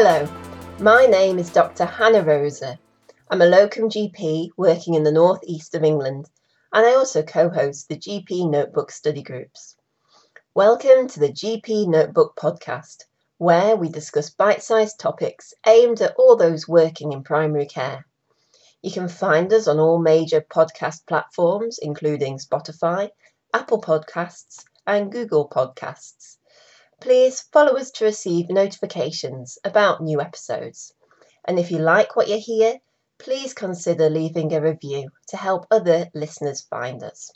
Hello, my name is Dr. Hannah Rosa. I'm a locum GP working in the northeast of England, and I also co host the GP Notebook study groups. Welcome to the GP Notebook podcast, where we discuss bite sized topics aimed at all those working in primary care. You can find us on all major podcast platforms, including Spotify, Apple Podcasts, and Google Podcasts. Please follow us to receive notifications about new episodes. And if you like what you hear, please consider leaving a review to help other listeners find us.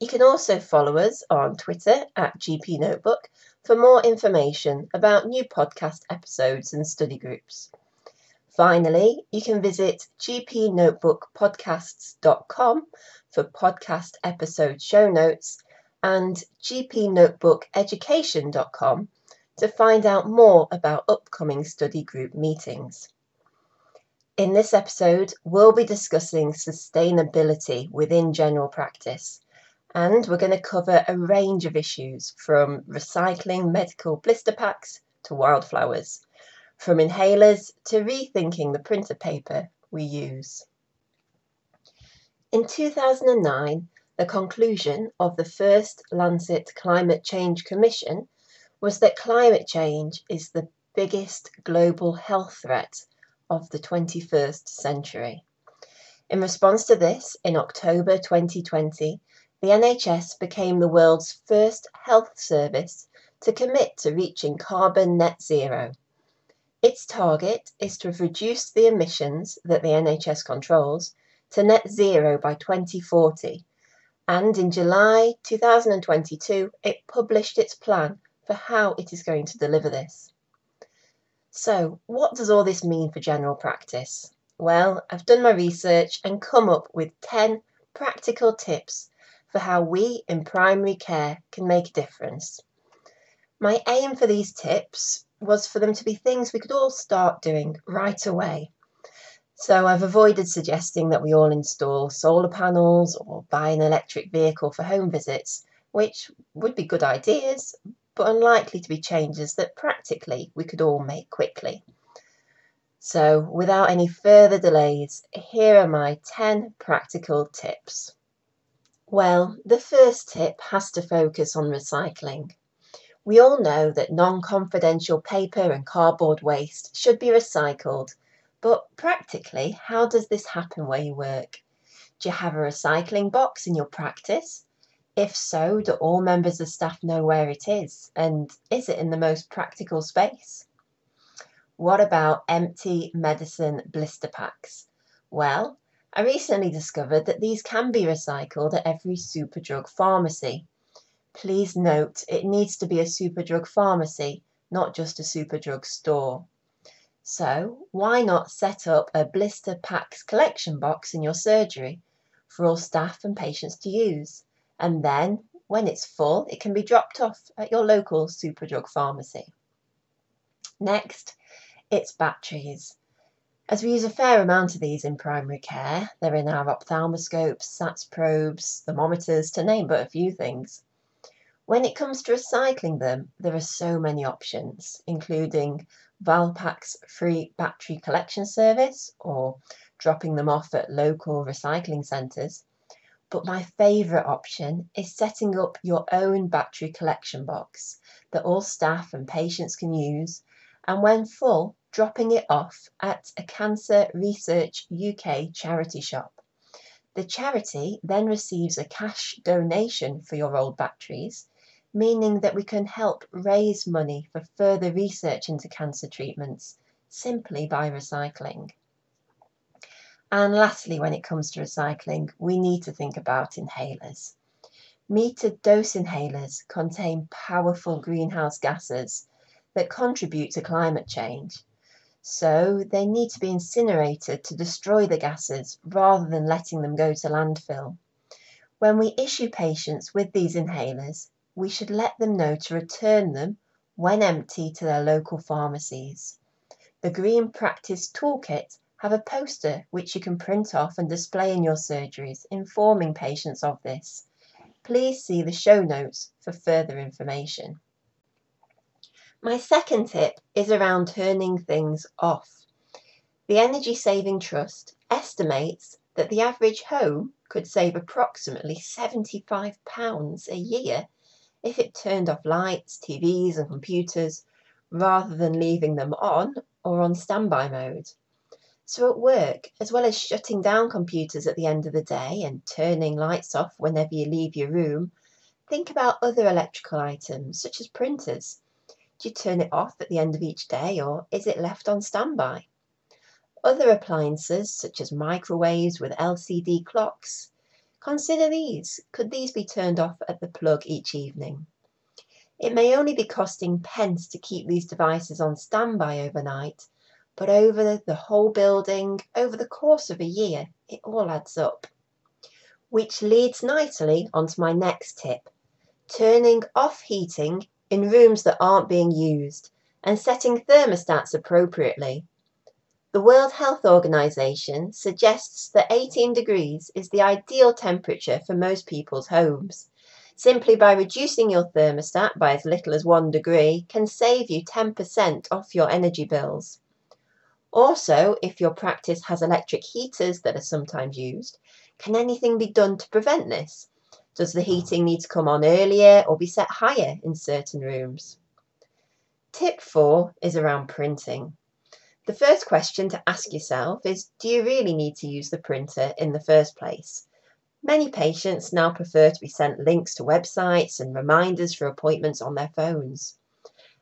You can also follow us on Twitter at GP Notebook for more information about new podcast episodes and study groups. Finally, you can visit gpnotebookpodcasts.com for podcast episode show notes and gpnotebookeducation.com to find out more about upcoming study group meetings. In this episode, we'll be discussing sustainability within general practice, and we're going to cover a range of issues from recycling medical blister packs to wildflowers from inhalers to rethinking the printer paper we use. In 2009, the conclusion of the first Lancet Climate Change Commission was that climate change is the biggest global health threat of the 21st century. In response to this, in October 2020, the NHS became the world's first health service to commit to reaching carbon net zero its target is to have reduced the emissions that the NHS controls to net zero by 2040, and in July 2022 it published its plan for how it is going to deliver this. So, what does all this mean for general practice? Well, I've done my research and come up with 10 practical tips for how we in primary care can make a difference. My aim for these tips was for them to be things we could all start doing right away. So I've avoided suggesting that we all install solar panels or buy an electric vehicle for home visits, which would be good ideas, but unlikely to be changes that practically we could all make quickly. So, without any further delays, here are my 10 practical tips. Well, the first tip has to focus on recycling. We all know that non-confidential paper and cardboard waste should be recycled, but practically, how does this happen where you work? Do you have a recycling box in your practice? If so, do all members of staff know where it is? And is it in the most practical space? What about empty medicine blister packs? Well, I recently discovered that these can be recycled at every Superdrug pharmacy. Please note it needs to be a Superdrug pharmacy, not just a Superdrug store. So, why not set up a blister packs collection box in your surgery for all staff and patients to use? And then, when it's full, it can be dropped off at your local Superdrug pharmacy. Next, it's batteries. As we use a fair amount of these in primary care, they're in our ophthalmoscopes, SATS probes, thermometers, to name but a few things. When it comes to recycling them, there are so many options, including Valpak's free battery collection service or dropping them off at local recycling centres. But my favourite option is setting up your own battery collection box that all staff and patients can use, and when full, dropping it off at a Cancer Research UK charity shop. The charity then receives a cash donation for your old batteries meaning that we can help raise money for further research into cancer treatments simply by recycling. And lastly, when it comes to recycling, we need to think about inhalers. Metered dose inhalers contain powerful greenhouse gases that contribute to climate change. So they need to be incinerated to destroy the gases rather than letting them go to landfill. When we issue patients with these inhalers, we should let them know to return them when empty to their local pharmacies. The Green Practice Toolkit have a poster which you can print off and display in your surgeries informing patients of this. Please see the show notes for further information. My second tip is around turning things off. The Energy Saving Trust estimates that the average home could save approximately £75 a year if it turned off lights, TVs, and computers rather than leaving them on or on standby mode. So, at work, as well as shutting down computers at the end of the day and turning lights off whenever you leave your room, think about other electrical items such as printers. Do you turn it off at the end of each day or is it left on standby? Other appliances such as microwaves with LCD clocks Consider these. Could these be turned off at the plug each evening? It may only be costing pence to keep these devices on standby overnight, but over the whole building, over the course of a year, it all adds up. Which leads nicely onto my next tip turning off heating in rooms that aren't being used and setting thermostats appropriately. The World Health Organization suggests that 18 degrees is the ideal temperature for most people's homes. Simply by reducing your thermostat by as little as 1 degree can save you 10% off your energy bills. Also, if your practice has electric heaters that are sometimes used, can anything be done to prevent this? Does the heating need to come on earlier or be set higher in certain rooms? Tip 4 is around printing. The first question to ask yourself is Do you really need to use the printer in the first place? Many patients now prefer to be sent links to websites and reminders for appointments on their phones.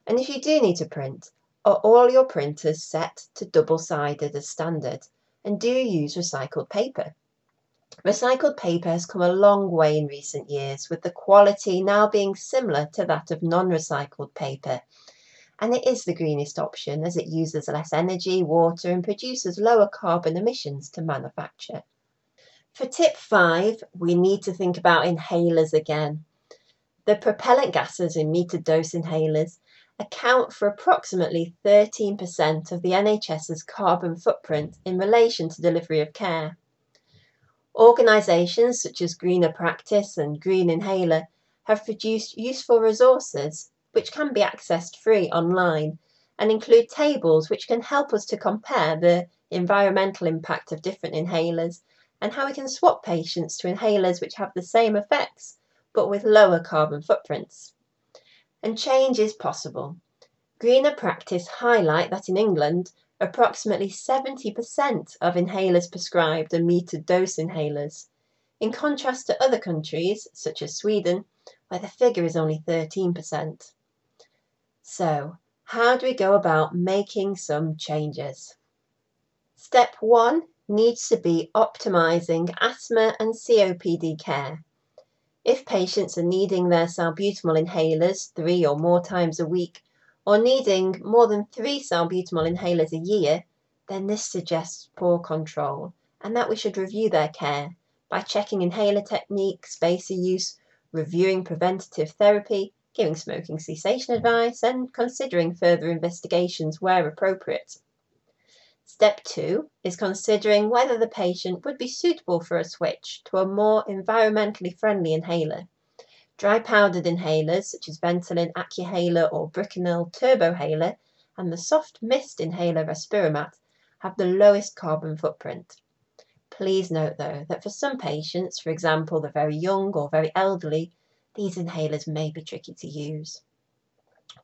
And if you do need to print, are all your printers set to double sided as standard? And do you use recycled paper? Recycled paper has come a long way in recent years, with the quality now being similar to that of non recycled paper and it is the greenest option as it uses less energy, water, and produces lower carbon emissions to manufacture. For tip five, we need to think about inhalers again. The propellant gases in metered dose inhalers account for approximately 13% of the NHS's carbon footprint in relation to delivery of care. Organisations such as Greener Practice and Green Inhaler have produced useful resources which can be accessed free online and include tables which can help us to compare the environmental impact of different inhalers and how we can swap patients to inhalers which have the same effects but with lower carbon footprints. And change is possible. Greener Practice highlight that in England, approximately 70% of inhalers prescribed are metered dose inhalers, in contrast to other countries, such as Sweden, where the figure is only 13%. So, how do we go about making some changes? Step one needs to be optimizing asthma and COPD care. If patients are needing their salbutamol inhalers three or more times a week, or needing more than three salbutamol inhalers a year, then this suggests poor control and that we should review their care by checking inhaler technique, spacer use, reviewing preventative therapy, giving smoking cessation advice, and considering further investigations where appropriate. Step two is considering whether the patient would be suitable for a switch to a more environmentally friendly inhaler. Dry powdered inhalers such as Ventolin Accuhaler or Bricanyl Turbohaler and the soft mist inhaler Respiromat have the lowest carbon footprint. Please note though that for some patients, for example the very young or very elderly, these inhalers may be tricky to use.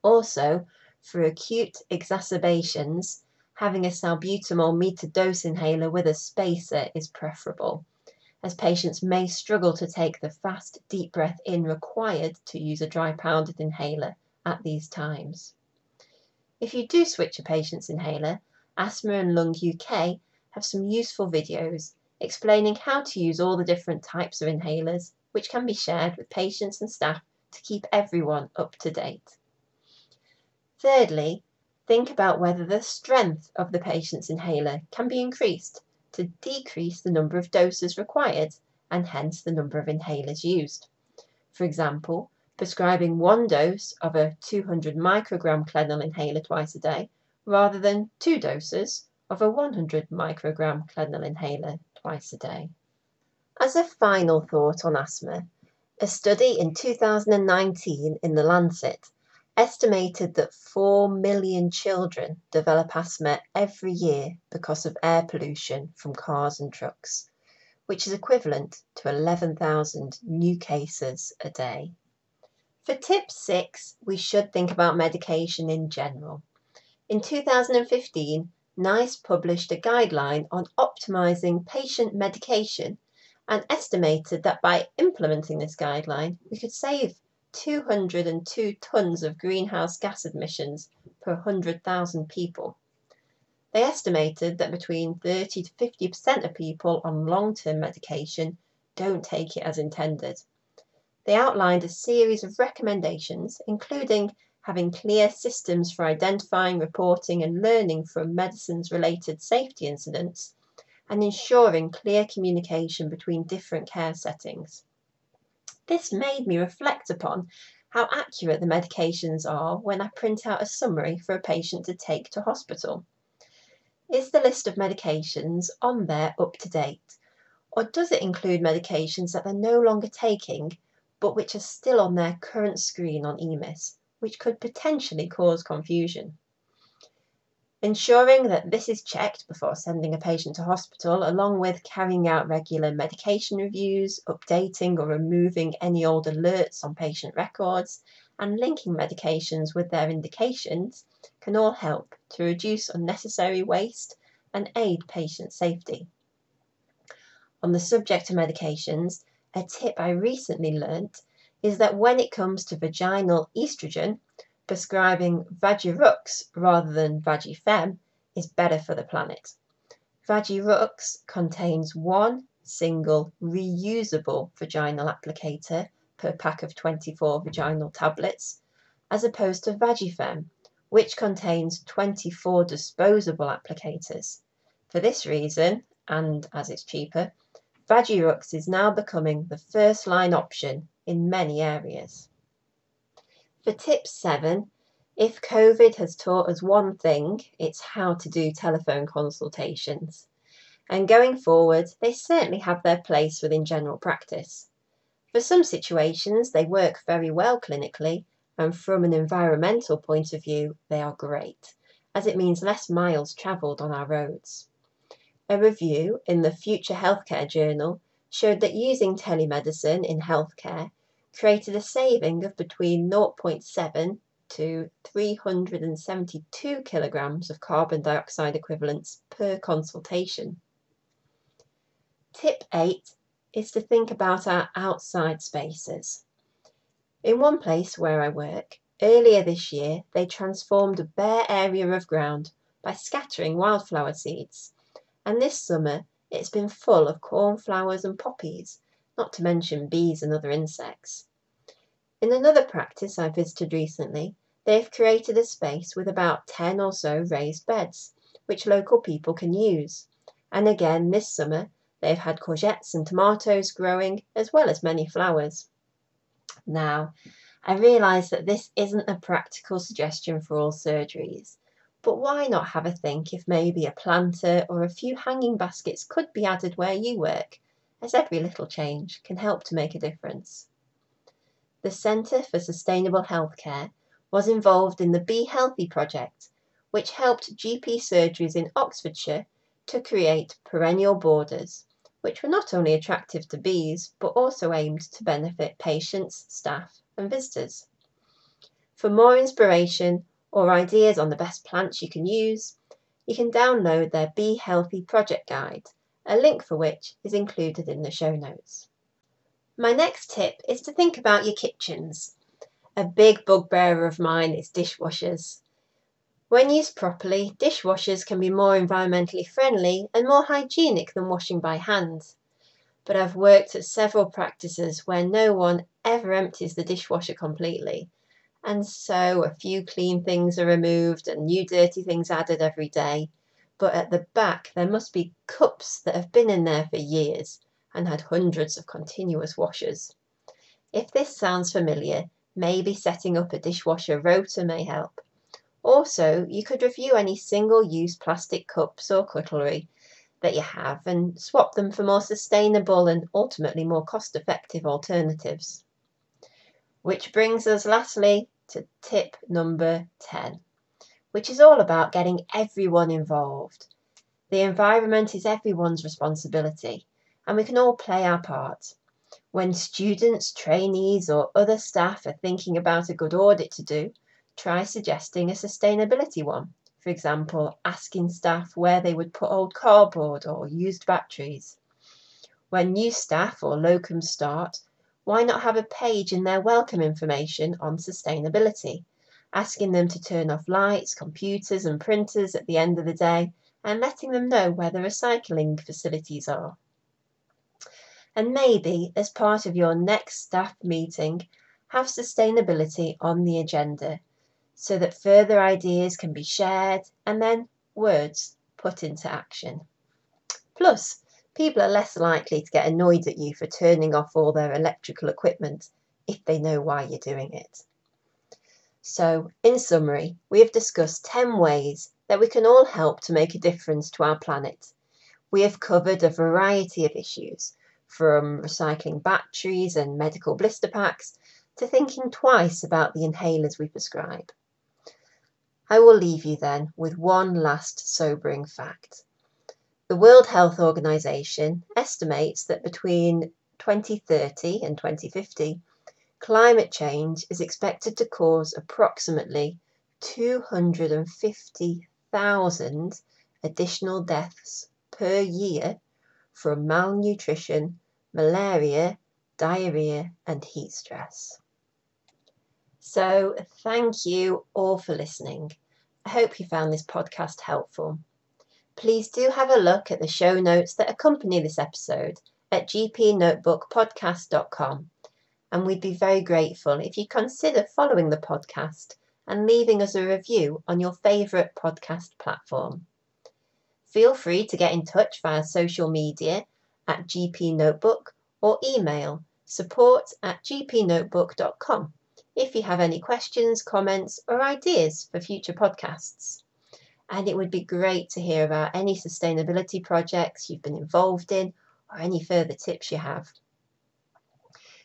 Also, for acute exacerbations, having a salbutamol meter dose inhaler with a spacer is preferable, as patients may struggle to take the fast, deep breath in required to use a dry powdered inhaler at these times. If you do switch a patient's inhaler, Asthma and Lung UK have some useful videos explaining how to use all the different types of inhalers which can be shared with patients and staff to keep everyone up to date. Thirdly, think about whether the strength of the patient's inhaler can be increased to decrease the number of doses required and hence the number of inhalers used. For example, prescribing one dose of a 200 microgram Clenil inhaler twice a day rather than two doses of a 100 microgram Clenil inhaler twice a day. As a final thought on asthma, a study in 2019 in The Lancet estimated that 4 million children develop asthma every year because of air pollution from cars and trucks, which is equivalent to 11,000 new cases a day. For tip 6, we should think about medication in general. In 2015, NICE published a guideline on optimizing patient medication and estimated that by implementing this guideline, we could save 202 tonnes of greenhouse gas emissions per 100,000 people. They estimated that between 30 to 50% of people on long term medication don't take it as intended. They outlined a series of recommendations, including having clear systems for identifying, reporting, and learning from medicines related safety incidents, and ensuring clear communication between different care settings. This made me reflect upon how accurate the medications are when I print out a summary for a patient to take to hospital. Is the list of medications on there up to date? Or does it include medications that they're no longer taking but which are still on their current screen on EMIS, which could potentially cause confusion? Ensuring that this is checked before sending a patient to hospital, along with carrying out regular medication reviews, updating or removing any old alerts on patient records, and linking medications with their indications, can all help to reduce unnecessary waste and aid patient safety. On the subject of medications, a tip I recently learnt is that when it comes to vaginal estrogen, prescribing Vagirux rather than Vagifem is better for the planet. Vagirux contains one single reusable vaginal applicator per pack of 24 vaginal tablets, as opposed to Vagifem, which contains 24 disposable applicators. For this reason, and as it's cheaper, Vagirux is now becoming the first line option in many areas. For tip seven, if COVID has taught us one thing, it's how to do telephone consultations. And going forward, they certainly have their place within general practice. For some situations, they work very well clinically, and from an environmental point of view, they are great, as it means less miles travelled on our roads. A review in the Future Healthcare Journal showed that using telemedicine in healthcare created a saving of between 0.7 to 372 kilograms of carbon dioxide equivalents per consultation. Tip 8 is to think about our outside spaces. In one place where I work, earlier this year they transformed a bare area of ground by scattering wildflower seeds, and this summer it's been full of cornflowers and poppies, not to mention bees and other insects. In another practice I visited recently, they have created a space with about 10 or so raised beds, which local people can use. And again this summer they've had courgettes and tomatoes growing, as well as many flowers. Now, I realise that this isn't a practical suggestion for all surgeries, but why not have a think if maybe a planter or a few hanging baskets could be added where you work, as every little change can help to make a difference. The Centre for Sustainable Healthcare was involved in the Be Healthy project, which helped GP surgeries in Oxfordshire to create perennial borders, which were not only attractive to bees but also aimed to benefit patients, staff, and visitors. For more inspiration, or ideas on the best plants you can use, you can download their Be Healthy project guide, a link for which is included in the show notes. My next tip is to think about your kitchens. A big bugbear of mine is dishwashers. When used properly, dishwashers can be more environmentally friendly and more hygienic than washing by hand. But I've worked at several practices where no one ever empties the dishwasher completely and so a few clean things are removed and new dirty things added every day. But at the back, there must be cups that have been in there for years and had hundreds of continuous washers. If this sounds familiar, maybe setting up a dishwasher rota may help. Also, you could review any single-use plastic cups or cutlery that you have and swap them for more sustainable and ultimately more cost-effective alternatives. Which brings us lastly to tip number 10, which is all about getting everyone involved. The environment is everyone's responsibility, and we can all play our part. When students, trainees, or other staff are thinking about a good audit to do, try suggesting a sustainability one. For example, asking staff where they would put old cardboard or used batteries. When new staff or locums start, why not have a page in their welcome information on sustainability, asking them to turn off lights, computers, and printers at the end of the day and letting them know where the recycling facilities are. And maybe, as part of your next staff meeting, have sustainability on the agenda so that further ideas can be shared and then words put into action. Plus, people are less likely to get annoyed at you for turning off all their electrical equipment if they know why you're doing it. So, in summary, we have discussed 10 ways that we can all help to make a difference to our planet. We have covered a variety of issues, from recycling batteries and medical blister packs to thinking twice about the inhalers we prescribe. I will leave you then with one last sobering fact. The World Health Organization estimates that between 2030 and 2050, climate change is expected to cause approximately 250,000 additional deaths per year from malnutrition, malaria, diarrhea, and heat stress. So, thank you all for listening. I hope you found this podcast helpful please do have a look at the show notes that accompany this episode at gpnotebookpodcast.com. And we'd be very grateful if you consider following the podcast and leaving us a review on your favourite podcast platform. Feel free to get in touch via social media at gpnotebook or email support at gpnotebook.com if you have any questions, comments, or ideas for future podcasts and it would be great to hear about any sustainability projects you've been involved in or any further tips you have.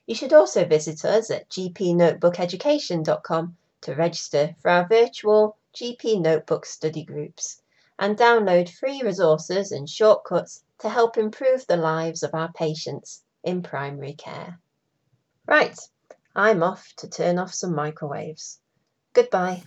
You should also visit us at gpnotebookeducation.com to register for our virtual GP Notebook study groups and download free resources and shortcuts to help improve the lives of our patients in primary care. Right, I'm off to turn off some microwaves. Goodbye.